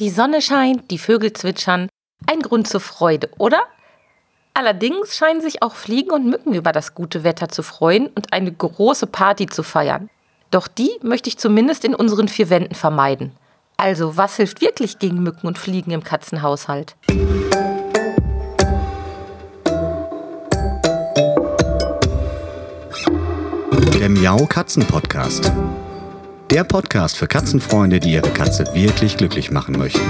Die Sonne scheint, die Vögel zwitschern, ein Grund zur Freude, oder? Allerdings scheinen sich auch Fliegen und Mücken über das gute Wetter zu freuen und eine große Party zu feiern. Doch die möchte ich zumindest in unseren vier Wänden vermeiden. Also, was hilft wirklich gegen Mücken und Fliegen im Katzenhaushalt? Der Miau Katzen Podcast. Der Podcast für Katzenfreunde, die ihre Katze wirklich glücklich machen möchten.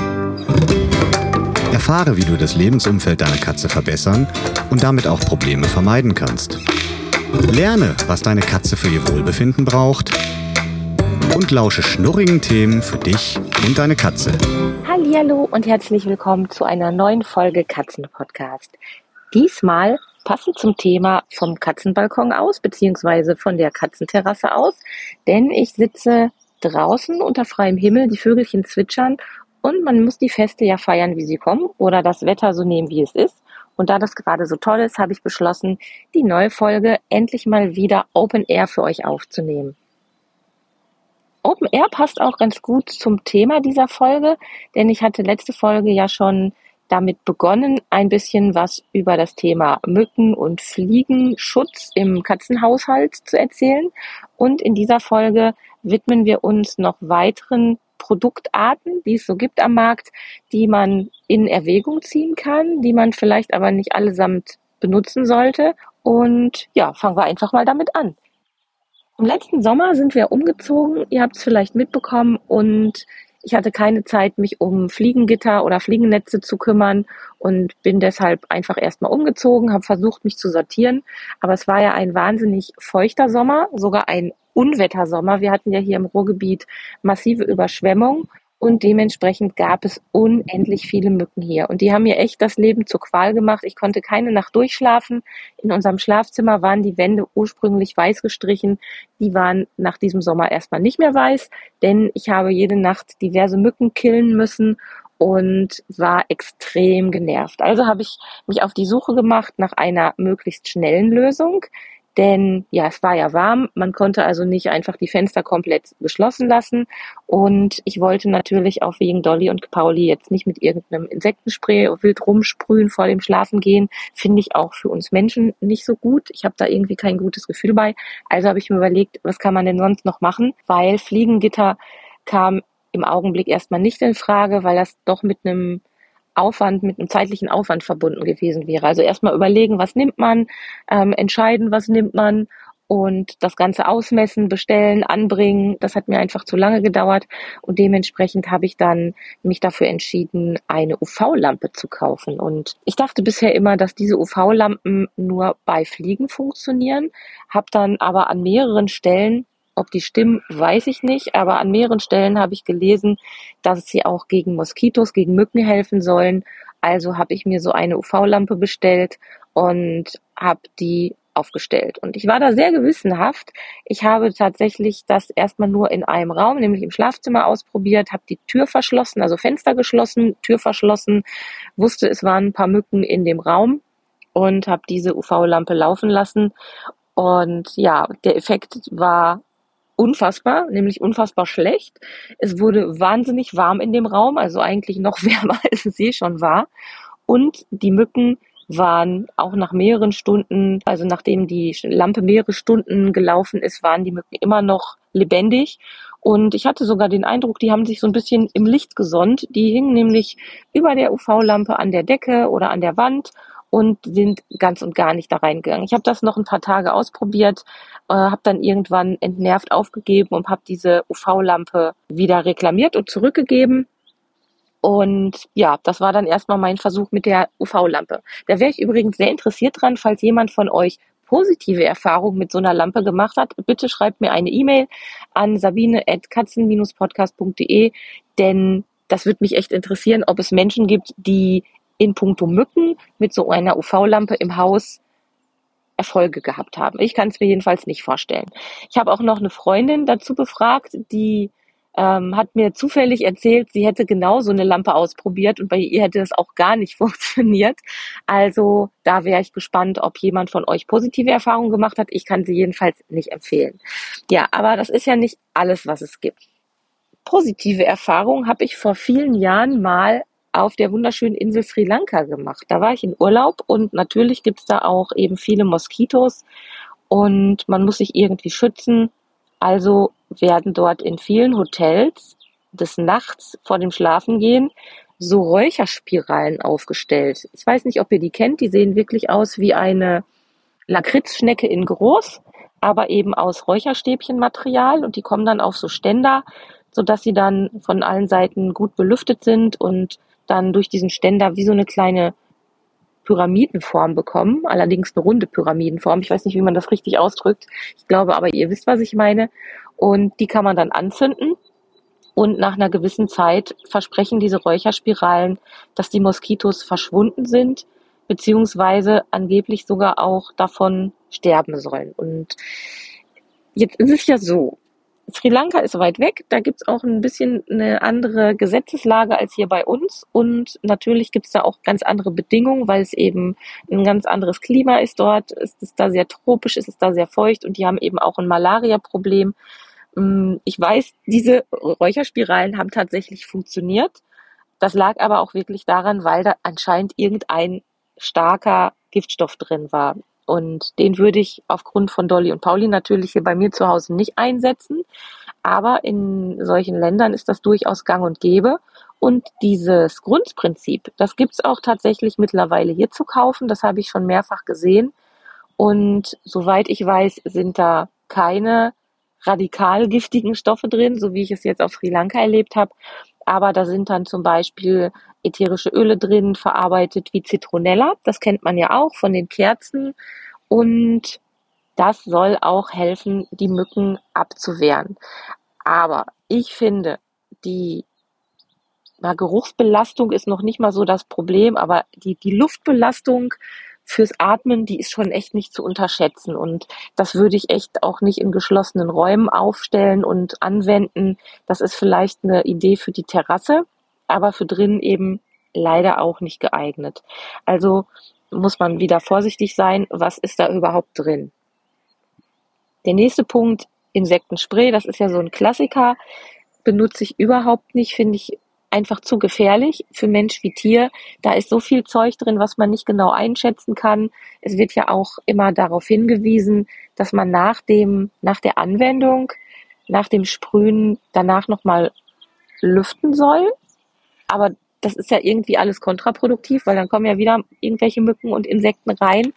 Erfahre, wie du das Lebensumfeld deiner Katze verbessern und damit auch Probleme vermeiden kannst. Lerne, was deine Katze für ihr Wohlbefinden braucht und lausche schnurrigen Themen für dich und deine Katze. Hallo und herzlich willkommen zu einer neuen Folge Katzenpodcast. Diesmal passend zum Thema vom Katzenbalkon aus, beziehungsweise von der Katzenterrasse aus, denn ich sitze draußen unter freiem Himmel, die Vögelchen zwitschern und man muss die Feste ja feiern, wie sie kommen oder das Wetter so nehmen, wie es ist. Und da das gerade so toll ist, habe ich beschlossen, die neue Folge endlich mal wieder Open Air für euch aufzunehmen. Open Air passt auch ganz gut zum Thema dieser Folge, denn ich hatte letzte Folge ja schon damit begonnen, ein bisschen was über das Thema Mücken- und Fliegenschutz im Katzenhaushalt zu erzählen. Und in dieser Folge widmen wir uns noch weiteren Produktarten, die es so gibt am Markt, die man in Erwägung ziehen kann, die man vielleicht aber nicht allesamt benutzen sollte. Und ja, fangen wir einfach mal damit an. Im letzten Sommer sind wir umgezogen, ihr habt es vielleicht mitbekommen und ich hatte keine Zeit, mich um Fliegengitter oder Fliegennetze zu kümmern und bin deshalb einfach erstmal umgezogen, habe versucht, mich zu sortieren. Aber es war ja ein wahnsinnig feuchter Sommer, sogar ein Unwettersommer. Wir hatten ja hier im Ruhrgebiet massive Überschwemmung und dementsprechend gab es unendlich viele Mücken hier. Und die haben mir echt das Leben zur Qual gemacht. Ich konnte keine Nacht durchschlafen. In unserem Schlafzimmer waren die Wände ursprünglich weiß gestrichen. Die waren nach diesem Sommer erstmal nicht mehr weiß, denn ich habe jede Nacht diverse Mücken killen müssen und war extrem genervt. Also habe ich mich auf die Suche gemacht nach einer möglichst schnellen Lösung. Denn ja, es war ja warm, man konnte also nicht einfach die Fenster komplett geschlossen lassen. Und ich wollte natürlich auch wegen Dolly und Pauli jetzt nicht mit irgendeinem Insektenspray wild rumsprühen vor dem Schlafen gehen. Finde ich auch für uns Menschen nicht so gut. Ich habe da irgendwie kein gutes Gefühl bei. Also habe ich mir überlegt, was kann man denn sonst noch machen? Weil Fliegengitter kam im Augenblick erstmal nicht in Frage, weil das doch mit einem Aufwand, mit einem zeitlichen Aufwand verbunden gewesen wäre. Also erstmal überlegen, was nimmt man, ähm, entscheiden, was nimmt man und das Ganze ausmessen, bestellen, anbringen. Das hat mir einfach zu lange gedauert und dementsprechend habe ich dann mich dafür entschieden, eine UV-Lampe zu kaufen. Und ich dachte bisher immer, dass diese UV-Lampen nur bei Fliegen funktionieren, habe dann aber an mehreren Stellen ob die stimmen, weiß ich nicht, aber an mehreren Stellen habe ich gelesen, dass sie auch gegen Moskitos, gegen Mücken helfen sollen. Also habe ich mir so eine UV-Lampe bestellt und habe die aufgestellt. Und ich war da sehr gewissenhaft. Ich habe tatsächlich das erstmal nur in einem Raum, nämlich im Schlafzimmer ausprobiert, habe die Tür verschlossen, also Fenster geschlossen, Tür verschlossen, wusste, es waren ein paar Mücken in dem Raum und habe diese UV-Lampe laufen lassen. Und ja, der Effekt war unfassbar, nämlich unfassbar schlecht. Es wurde wahnsinnig warm in dem Raum, also eigentlich noch wärmer, als es eh schon war. Und die Mücken waren auch nach mehreren Stunden, also nachdem die Lampe mehrere Stunden gelaufen ist, waren die Mücken immer noch lebendig. Und ich hatte sogar den Eindruck, die haben sich so ein bisschen im Licht gesonnt. Die hingen nämlich über der UV-Lampe an der Decke oder an der Wand und sind ganz und gar nicht da reingegangen. Ich habe das noch ein paar Tage ausprobiert, äh, habe dann irgendwann entnervt aufgegeben und habe diese UV-Lampe wieder reklamiert und zurückgegeben. Und ja, das war dann erstmal mein Versuch mit der UV-Lampe. Da wäre ich übrigens sehr interessiert dran, falls jemand von euch positive Erfahrungen mit so einer Lampe gemacht hat, bitte schreibt mir eine E-Mail an sabine.katzen-podcast.de, denn das würde mich echt interessieren, ob es Menschen gibt, die in puncto Mücken mit so einer UV-Lampe im Haus Erfolge gehabt haben. Ich kann es mir jedenfalls nicht vorstellen. Ich habe auch noch eine Freundin dazu befragt, die ähm, hat mir zufällig erzählt, sie hätte genau so eine Lampe ausprobiert und bei ihr hätte das auch gar nicht funktioniert. Also da wäre ich gespannt, ob jemand von euch positive Erfahrungen gemacht hat. Ich kann sie jedenfalls nicht empfehlen. Ja, aber das ist ja nicht alles, was es gibt. positive Erfahrung habe ich vor vielen Jahren mal auf der wunderschönen Insel Sri Lanka gemacht. Da war ich in Urlaub und natürlich gibt es da auch eben viele Moskitos und man muss sich irgendwie schützen. Also werden dort in vielen Hotels des Nachts vor dem Schlafengehen so Räucherspiralen aufgestellt. Ich weiß nicht, ob ihr die kennt. Die sehen wirklich aus wie eine Lakritzschnecke in groß, aber eben aus Räucherstäbchenmaterial und die kommen dann auf so Ständer, sodass sie dann von allen Seiten gut belüftet sind und dann durch diesen Ständer wie so eine kleine Pyramidenform bekommen, allerdings eine runde Pyramidenform. Ich weiß nicht, wie man das richtig ausdrückt. Ich glaube aber, ihr wisst, was ich meine. Und die kann man dann anzünden. Und nach einer gewissen Zeit versprechen diese Räucherspiralen, dass die Moskitos verschwunden sind, beziehungsweise angeblich sogar auch davon sterben sollen. Und jetzt ist es ja so, Sri Lanka ist weit weg, da gibt's auch ein bisschen eine andere Gesetzeslage als hier bei uns und natürlich gibt's da auch ganz andere Bedingungen, weil es eben ein ganz anderes Klima ist dort, es ist da sehr tropisch, es ist da sehr feucht und die haben eben auch ein Malaria-Problem. Mm, ich weiß, diese Räucherspiralen haben tatsächlich funktioniert. Das lag aber auch wirklich daran, weil da anscheinend irgendein starker Giftstoff drin war. Und den würde ich aufgrund von Dolly und Pauli natürlich hier bei mir zu Hause nicht einsetzen. Aber in solchen Ländern ist das durchaus gang und gäbe. Und dieses Grundprinzip, das gibt's auch tatsächlich mittlerweile hier zu kaufen. Das habe ich schon mehrfach gesehen. Und soweit ich weiß, sind da keine radikal giftigen Stoffe drin, so wie ich es jetzt auf Sri Lanka erlebt habe. Aber da sind dann zum Beispiel ätherische Öle drin, verarbeitet wie Zitronella. Das kennt man ja auch von den Kerzen. Und das soll auch helfen, die Mücken abzuwehren. Aber ich finde, die na, Geruchsbelastung ist noch nicht mal so das Problem, aber die, die Luftbelastung fürs Atmen, die ist schon echt nicht zu unterschätzen. Und das würde ich echt auch nicht in geschlossenen Räumen aufstellen und anwenden. Das ist vielleicht eine Idee für die Terrasse aber für drinnen eben leider auch nicht geeignet. Also muss man wieder vorsichtig sein, was ist da überhaupt drin. Der nächste Punkt, Insektenspray, das ist ja so ein Klassiker, benutze ich überhaupt nicht, finde ich einfach zu gefährlich für Mensch wie Tier. Da ist so viel Zeug drin, was man nicht genau einschätzen kann. Es wird ja auch immer darauf hingewiesen, dass man nach dem, nach der Anwendung, nach dem Sprühen danach nochmal lüften soll. Aber das ist ja irgendwie alles kontraproduktiv, weil dann kommen ja wieder irgendwelche Mücken und Insekten rein.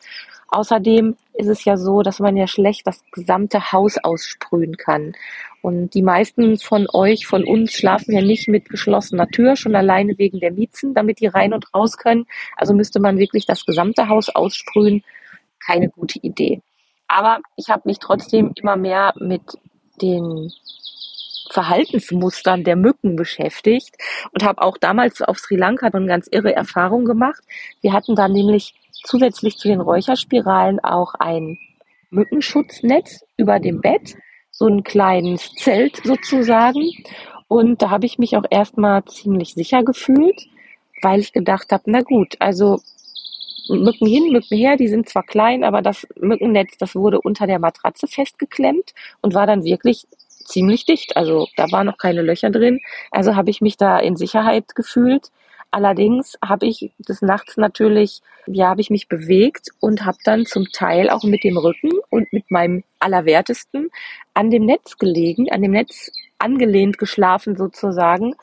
Außerdem ist es ja so, dass man ja schlecht das gesamte Haus aussprühen kann. Und die meisten von euch, von uns, schlafen ja nicht mit geschlossener Tür, schon alleine wegen der Miezen, damit die rein und raus können. Also müsste man wirklich das gesamte Haus aussprühen. Keine gute Idee. Aber ich habe mich trotzdem immer mehr mit den Verhaltensmustern der Mücken beschäftigt und habe auch damals auf Sri Lanka eine ganz irre Erfahrung gemacht. Wir hatten da nämlich zusätzlich zu den Räucherspiralen auch ein Mückenschutznetz über dem Bett, so ein kleines Zelt sozusagen. Und da habe ich mich auch erstmal ziemlich sicher gefühlt, weil ich gedacht habe, na gut, also Mücken hin, Mücken her, die sind zwar klein, aber das Mückennetz, das wurde unter der Matratze festgeklemmt und war dann wirklich ziemlich dicht. Also da waren noch keine Löcher drin. Also habe ich mich da in Sicherheit gefühlt. Allerdings habe ich des Nachts natürlich, ja, habe ich mich bewegt und habe dann zum Teil auch mit dem Rücken und mit meinem Allerwertesten an dem Netz gelegen, an dem Netz angelehnt geschlafen sozusagen.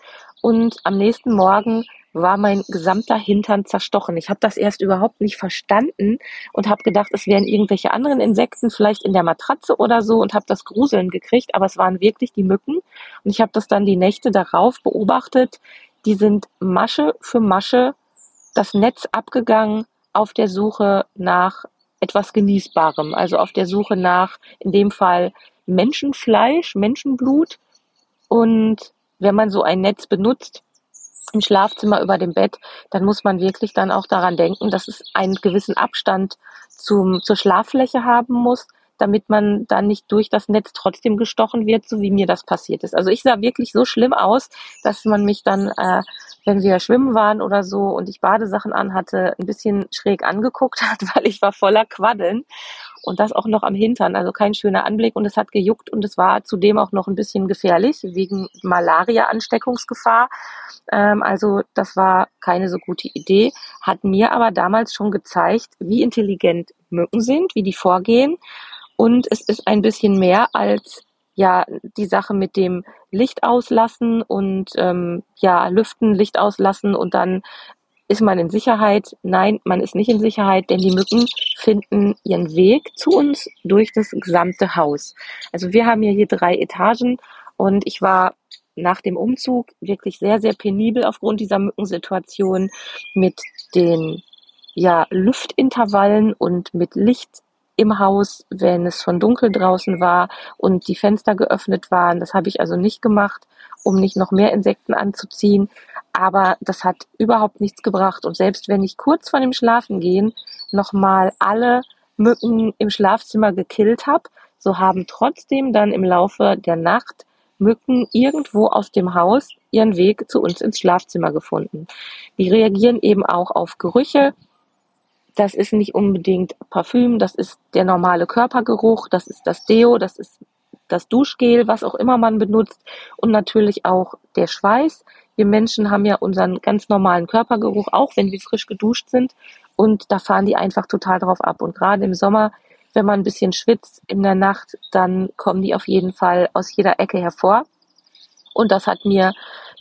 Und am nächsten Morgen war mein gesamter Hintern zerstochen. Ich habe das erst überhaupt nicht verstanden und habe gedacht, es wären irgendwelche anderen Insekten, vielleicht in der Matratze oder so und habe das Gruseln gekriegt, aber es waren wirklich die Mücken und ich habe das dann die Nächte darauf beobachtet. Die sind Masche für Masche das Netz abgegangen auf der Suche nach etwas Genießbarem, also auf der Suche nach, in dem Fall Menschenfleisch, Menschenblut. Und wenn man so ein Netz benutzt, im Schlafzimmer über dem Bett, dann muss man wirklich dann auch daran denken, dass es einen gewissen Abstand zum, zur Schlaffläche haben muss, damit man dann nicht durch das Netz trotzdem gestochen wird, so wie mir das passiert ist. Also ich sah wirklich so schlimm aus, dass man mich dann, äh, wenn wir schwimmen waren oder so und ich Badesachen anhatte, ein bisschen schräg angeguckt hat, weil ich war voller Quaddeln und das auch noch am Hintern, also kein schöner Anblick und es hat gejuckt und es war zudem auch noch ein bisschen gefährlich wegen Malaria-Ansteckungsgefahr. Ähm, also das war keine so gute Idee, hat mir aber damals schon gezeigt, wie intelligent Mücken sind, wie die vorgehen und es ist ein bisschen mehr als ja die Sache mit dem Licht auslassen und ähm, ja lüften, Licht auslassen und dann ist man in Sicherheit? Nein, man ist nicht in Sicherheit, denn die Mücken finden ihren Weg zu uns durch das gesamte Haus. Also wir haben ja hier drei Etagen und ich war nach dem Umzug wirklich sehr, sehr penibel aufgrund dieser Mückensituation mit den ja, Lüftintervallen und mit Licht im Haus, wenn es schon dunkel draußen war und die Fenster geöffnet waren. Das habe ich also nicht gemacht, um nicht noch mehr Insekten anzuziehen. Aber das hat überhaupt nichts gebracht. Und selbst wenn ich kurz vor dem Schlafengehen nochmal alle Mücken im Schlafzimmer gekillt habe, so haben trotzdem dann im Laufe der Nacht Mücken irgendwo aus dem Haus ihren Weg zu uns ins Schlafzimmer gefunden. Die reagieren eben auch auf Gerüche, das ist nicht unbedingt Parfüm, das ist der normale Körpergeruch, das ist das Deo, das ist das Duschgel, was auch immer man benutzt und natürlich auch der Schweiß. Wir Menschen haben ja unseren ganz normalen Körpergeruch, auch wenn wir frisch geduscht sind und da fahren die einfach total drauf ab. Und gerade im Sommer, wenn man ein bisschen schwitzt in der Nacht, dann kommen die auf jeden Fall aus jeder Ecke hervor. Und das hat mir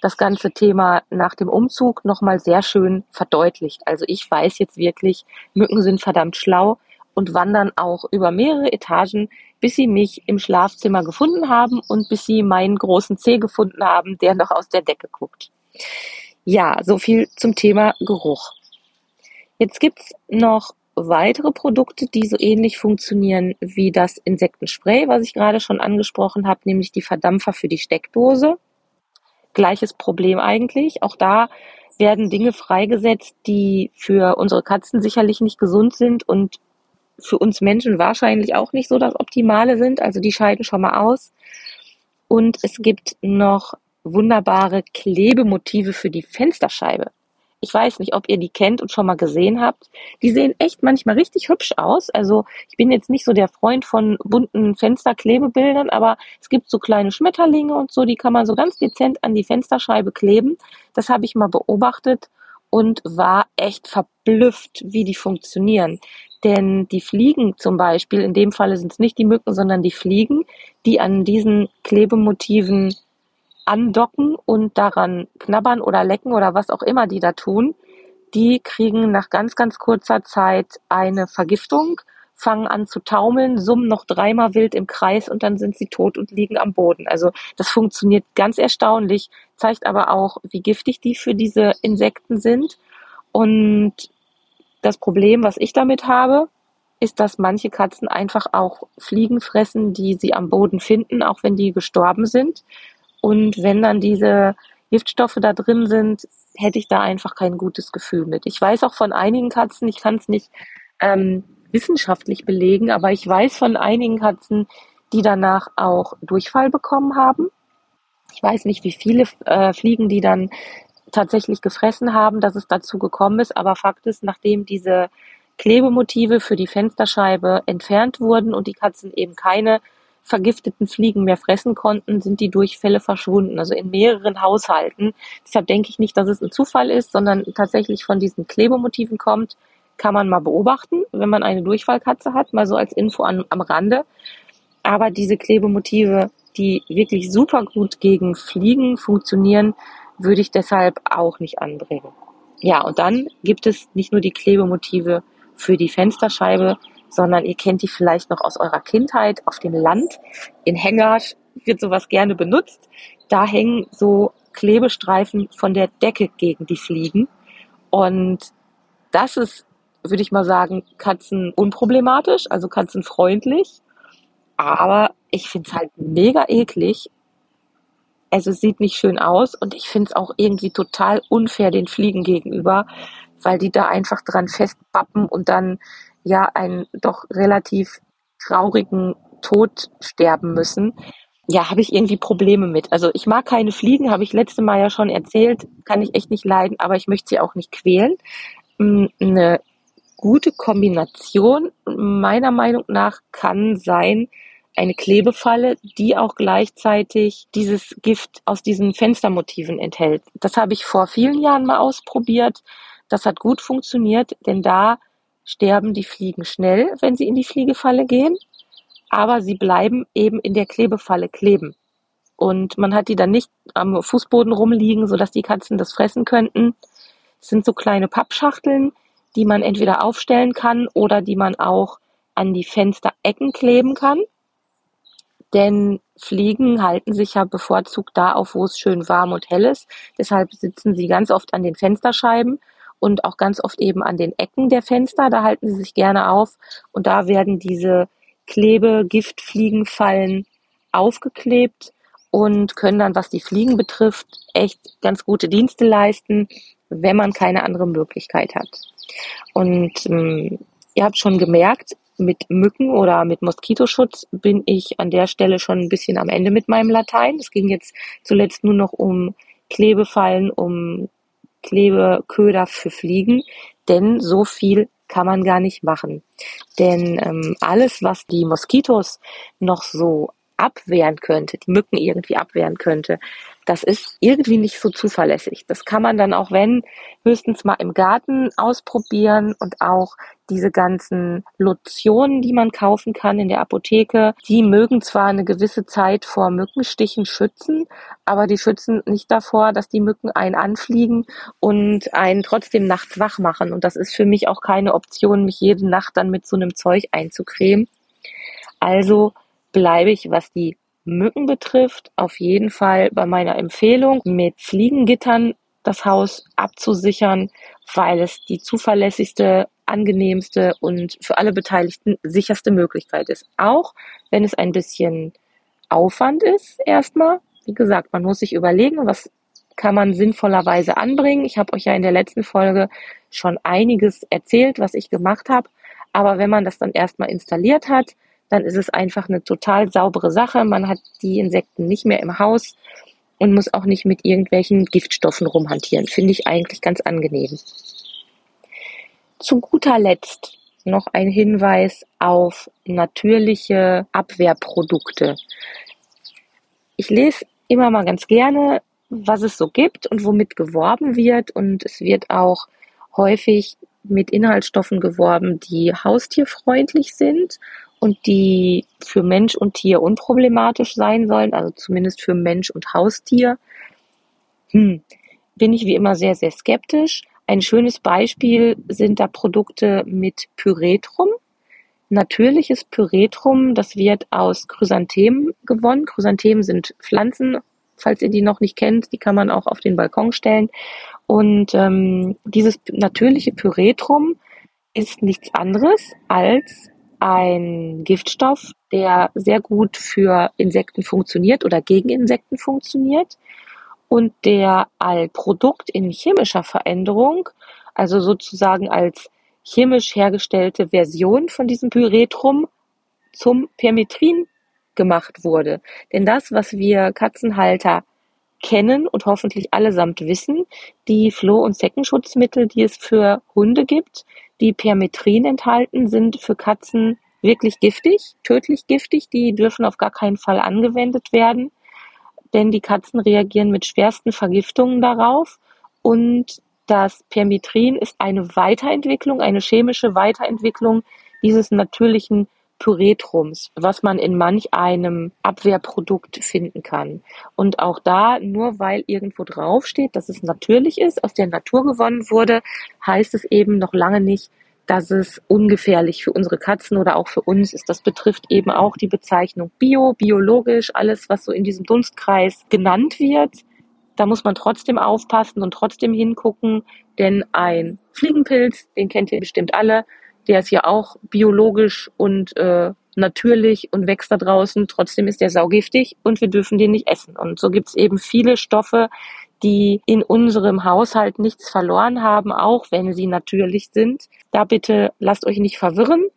das ganze Thema nach dem Umzug nochmal sehr schön verdeutlicht. Also ich weiß jetzt wirklich, Mücken sind verdammt schlau und wandern auch über mehrere Etagen, bis sie mich im Schlafzimmer gefunden haben und bis sie meinen großen Zeh gefunden haben, der noch aus der Decke guckt. Ja, so viel zum Thema Geruch. Jetzt gibt's noch weitere Produkte, die so ähnlich funktionieren wie das Insektenspray, was ich gerade schon angesprochen habe, nämlich die Verdampfer für die Steckdose gleiches Problem eigentlich. Auch da werden Dinge freigesetzt, die für unsere Katzen sicherlich nicht gesund sind und für uns Menschen wahrscheinlich auch nicht so das Optimale sind. Also die scheiden schon mal aus. Und es gibt noch wunderbare Klebemotive für die Fensterscheibe. Ich weiß nicht, ob ihr die kennt und schon mal gesehen habt. Die sehen echt manchmal richtig hübsch aus. Also ich bin jetzt nicht so der Freund von bunten Fensterklebebildern, aber es gibt so kleine Schmetterlinge und so, die kann man so ganz dezent an die Fensterscheibe kleben. Das habe ich mal beobachtet und war echt verblüfft, wie die funktionieren. Denn die Fliegen zum Beispiel, in dem Falle sind es nicht die Mücken, sondern die Fliegen, die an diesen Klebemotiven andocken und daran knabbern oder lecken oder was auch immer die da tun, die kriegen nach ganz, ganz kurzer Zeit eine Vergiftung, fangen an zu taumeln, summen noch dreimal wild im Kreis und dann sind sie tot und liegen am Boden. Also das funktioniert ganz erstaunlich, zeigt aber auch, wie giftig die für diese Insekten sind. Und das Problem, was ich damit habe, ist, dass manche Katzen einfach auch Fliegen fressen, die sie am Boden finden, auch wenn die gestorben sind. Und wenn dann diese Giftstoffe da drin sind, hätte ich da einfach kein gutes Gefühl mit. Ich weiß auch von einigen Katzen, ich kann es nicht ähm, wissenschaftlich belegen, aber ich weiß von einigen Katzen, die danach auch Durchfall bekommen haben. Ich weiß nicht, wie viele äh, Fliegen die dann tatsächlich gefressen haben, dass es dazu gekommen ist, aber Fakt ist, nachdem diese Klebemotive für die Fensterscheibe entfernt wurden und die Katzen eben keine vergifteten Fliegen mehr fressen konnten, sind die Durchfälle verschwunden, also in mehreren Haushalten. Deshalb denke ich nicht, dass es ein Zufall ist, sondern tatsächlich von diesen Klebemotiven kommt, kann man mal beobachten, wenn man eine Durchfallkatze hat, mal so als Info an, am Rande. Aber diese Klebemotive, die wirklich super gut gegen Fliegen funktionieren, würde ich deshalb auch nicht anbringen. Ja, und dann gibt es nicht nur die Klebemotive für die Fensterscheibe, sondern ihr kennt die vielleicht noch aus eurer Kindheit auf dem Land. In Hängers wird sowas gerne benutzt. Da hängen so Klebestreifen von der Decke gegen die Fliegen. Und das ist, würde ich mal sagen, Katzen unproblematisch, also katzenfreundlich. Aber ich finde es halt mega eklig. Also es sieht nicht schön aus und ich finde es auch irgendwie total unfair den Fliegen gegenüber, weil die da einfach dran festpappen und dann ja ein doch relativ traurigen Tod sterben müssen, ja, habe ich irgendwie Probleme mit. Also ich mag keine Fliegen, habe ich letzte Mal ja schon erzählt, kann ich echt nicht leiden, aber ich möchte sie auch nicht quälen. Hm, eine gute Kombination meiner Meinung nach kann sein, eine Klebefalle, die auch gleichzeitig dieses Gift aus diesen Fenstermotiven enthält. Das habe ich vor vielen Jahren mal ausprobiert. Das hat gut funktioniert, denn da sterben die Fliegen schnell, wenn sie in die Fliegefalle gehen aber sie bleiben eben in der Klebefalle kleben. Und man hat die dann nicht am Fußboden rumliegen, sodass die Katzen das fressen könnten. Es sind so kleine Pappschachteln, die man entweder aufstellen kann oder die man auch an die Fensterecken kleben kann. Denn Fliegen halten sich ja bevorzugt da auf, wo es schön warm und hell ist. Deshalb sitzen sie ganz oft an den Fensterscheiben und auch ganz oft eben an den Ecken der Fenster. Da halten sie sich gerne auf und da werden diese Klebe, Giftfliegenfallen aufgeklebt und können dann, was die Fliegen betrifft, echt ganz gute Dienste leisten, wenn man keine andere Möglichkeit hat. Und ähm, ihr habt schon gemerkt, mit Mücken oder mit Moskitoschutz bin ich an der Stelle schon ein bisschen am Ende mit meinem Latein. Es ging jetzt zuletzt nur noch um Klebefallen, um Klebeköder für Fliegen, denn so viel kann man gar nicht machen. Denn ähm, alles, was die Moskitos noch so abwehren könnte, die Mücken irgendwie abwehren könnte, das ist irgendwie nicht so zuverlässig. Das kann man dann auch, wenn, höchstens mal im Garten ausprobieren und auch diese ganzen Lotionen, die man kaufen kann in der Apotheke, die mögen zwar eine gewisse Zeit vor Mückenstichen schützen, aber die schützen nicht davor, dass die Mücken einen anfliegen und einen trotzdem nachts wach machen. Und das ist für mich auch keine Option, mich jede Nacht dann mit so einem Zeug einzucremen. Also bleibe ich, was die Mücken betrifft, auf jeden Fall bei meiner Empfehlung, mit Fliegengittern das Haus abzusichern, weil es die zuverlässigste, angenehmste und für alle Beteiligten sicherste Möglichkeit ist. Auch wenn es ein bisschen Aufwand ist, erstmal. Wie gesagt, man muss sich überlegen, was kann man sinnvollerweise anbringen. Ich habe euch ja in der letzten Folge schon einiges erzählt, was ich gemacht habe. Aber wenn man das dann erstmal installiert hat, dann ist es einfach eine total saubere Sache. Man hat die Insekten nicht mehr im Haus und muss auch nicht mit irgendwelchen Giftstoffen rumhantieren. Finde ich eigentlich ganz angenehm. Zu guter Letzt noch ein Hinweis auf natürliche Abwehrprodukte. Ich lese immer mal ganz gerne, was es so gibt und womit geworben wird. Und es wird auch häufig mit Inhaltsstoffen geworben, die haustierfreundlich sind und die für Mensch und Tier unproblematisch sein sollen, also zumindest für Mensch und Haustier, hm, bin ich wie immer sehr, sehr skeptisch. Ein schönes Beispiel sind da Produkte mit Pyretrum. Natürliches Pyretrum, das wird aus Chrysanthemen gewonnen. Chrysanthemen sind Pflanzen, falls ihr die noch nicht kennt, die kann man auch auf den Balkon stellen. Und ähm, dieses natürliche Pyretrum ist nichts anderes als ein Giftstoff, der sehr gut für Insekten funktioniert oder gegen Insekten funktioniert und der als Produkt in chemischer Veränderung, also sozusagen als chemisch hergestellte Version von diesem Pyretrum zum Permetrin gemacht wurde. Denn das, was wir Katzenhalter kennen und hoffentlich allesamt wissen, die Floh- und Zeckenschutzmittel, die es für Hunde gibt, die Permetrin enthalten, sind für Katzen wirklich giftig, tödlich giftig. Die dürfen auf gar keinen Fall angewendet werden, denn die Katzen reagieren mit schwersten Vergiftungen darauf. Und das Permitrin ist eine Weiterentwicklung, eine chemische Weiterentwicklung dieses natürlichen Pyretrums, was man in manch einem Abwehrprodukt finden kann. Und auch da, nur weil irgendwo draufsteht, dass es natürlich ist, aus der Natur gewonnen wurde, heißt es eben noch lange nicht, dass es ungefährlich für unsere Katzen oder auch für uns ist. Das betrifft eben auch die Bezeichnung Bio, biologisch, alles, was so in diesem Dunstkreis genannt wird. Da muss man trotzdem aufpassen und trotzdem hingucken, denn ein Fliegenpilz, den kennt ihr bestimmt alle, der ist ja auch biologisch und äh, natürlich und wächst da draußen. Trotzdem ist der saugiftig und wir dürfen den nicht essen. Und so gibt es eben viele Stoffe, die in unserem Haushalt nichts verloren haben, auch wenn sie natürlich sind. Da bitte lasst euch nicht verwirren.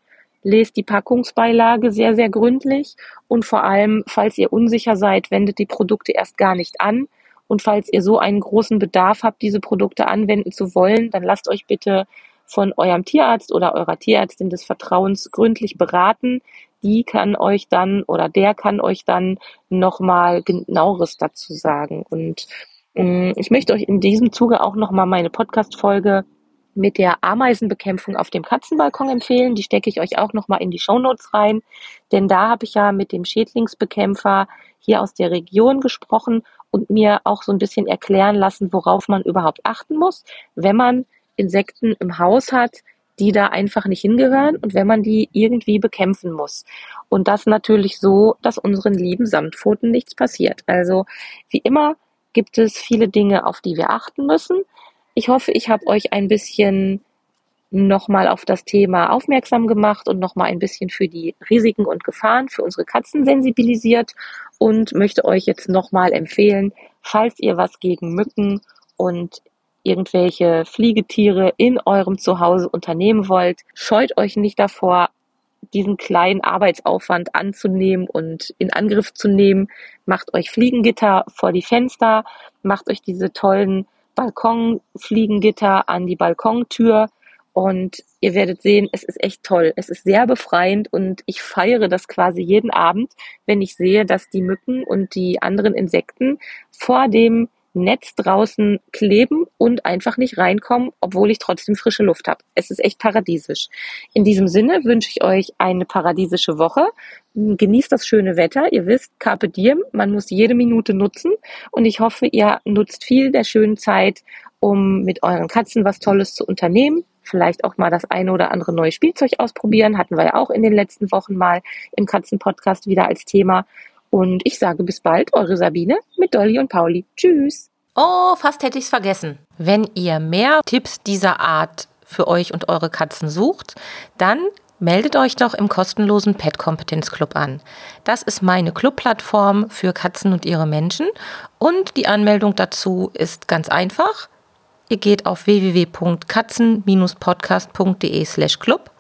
lest die Packungsbeilage sehr, sehr gründlich und vor allem, falls ihr unsicher seid, wendet die Produkte erst gar nicht an. Und falls ihr so einen großen Bedarf habt, diese Produkte anwenden zu wollen, dann lasst euch bitte von eurem Tierarzt oder eurer Tierärztin des Vertrauens gründlich beraten. Die kann euch dann oder der kann euch dann nochmal genaueres dazu sagen. Und äh, ich möchte euch in diesem Zuge auch nochmal meine Podcast-Folge mit der Ameisenbekämpfung auf dem Katzenbalkon empfehlen. Die stecke ich euch auch nochmal in die Shownotes rein. Denn da habe ich ja mit dem Schädlingsbekämpfer hier aus der Region gesprochen und mir auch so ein bisschen erklären lassen, worauf man überhaupt achten muss, wenn man Insekten im Haus hat, die da einfach nicht hingehören und wenn man die irgendwie bekämpfen muss. Und das natürlich so, dass unseren lieben Samtpfoten nichts passiert. Also wie immer gibt es viele Dinge, auf die wir achten müssen. Ich hoffe, ich habe euch ein bisschen nochmal auf das Thema aufmerksam gemacht und nochmal ein bisschen für die Risiken und Gefahren für unsere Katzen sensibilisiert und möchte euch jetzt nochmal empfehlen, falls ihr was gegen Mücken und irgendwelche Fliegetiere in eurem Zuhause unternehmen wollt, scheut euch nicht davor, diesen kleinen Arbeitsaufwand anzunehmen und in Angriff zu nehmen. Macht euch Fliegengitter vor die Fenster, macht euch diese tollen Balkonfliegengitter an die Balkontür und ihr werdet sehen, es ist echt toll. Es ist sehr befreiend und ich feiere das quasi jeden Abend, wenn ich sehe, dass die Mücken und die anderen Insekten vor dem Netz draußen kleben und einfach nicht reinkommen, obwohl ich trotzdem frische Luft habe. Es ist echt paradiesisch. In diesem Sinne wünsche ich euch eine paradiesische Woche. Genießt das schöne Wetter. Ihr wisst, Carpe Diem, man muss jede Minute nutzen. Und ich hoffe, ihr nutzt viel der schönen Zeit, um mit euren Katzen was Tolles zu unternehmen. Vielleicht auch mal das eine oder andere neue Spielzeug ausprobieren. Hatten wir ja auch in den letzten Wochen mal im Katzenpodcast wieder als Thema. Und ich sage bis bald, eure Sabine mit Dolly und Pauli. Tschüss. Oh, fast hätte ich es vergessen. Wenn ihr mehr Tipps dieser Art für euch und eure Katzen sucht, dann meldet euch doch im kostenlosen Pet Kompetenz Club an. Das ist meine Clubplattform für Katzen und ihre Menschen und die Anmeldung dazu ist ganz einfach. Ihr geht auf www.katzen-podcast.de/club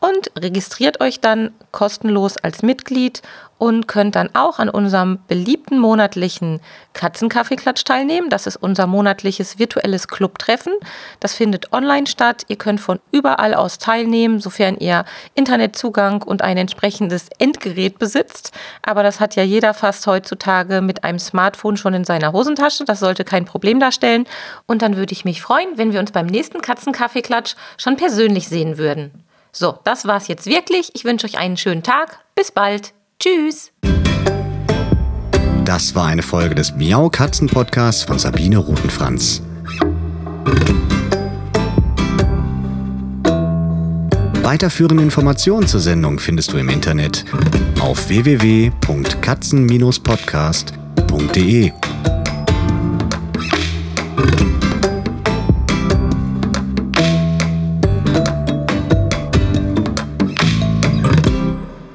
und registriert euch dann kostenlos als Mitglied und könnt dann auch an unserem beliebten monatlichen Katzenkaffeeklatsch teilnehmen. Das ist unser monatliches virtuelles Clubtreffen. Das findet online statt. Ihr könnt von überall aus teilnehmen, sofern ihr Internetzugang und ein entsprechendes Endgerät besitzt. Aber das hat ja jeder fast heutzutage mit einem Smartphone schon in seiner Hosentasche. Das sollte kein Problem darstellen. Und dann würde ich mich freuen, wenn wir uns beim nächsten Katzenkaffeeklatsch schon persönlich sehen würden. So, das war's jetzt wirklich. Ich wünsche euch einen schönen Tag. Bis bald. Tschüss. Das war eine Folge des Miau Katzen Podcasts von Sabine Rutenfranz. Weiterführende Informationen zur Sendung findest du im Internet auf www.katzen-podcast.de.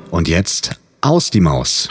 Und jetzt aus die Maus.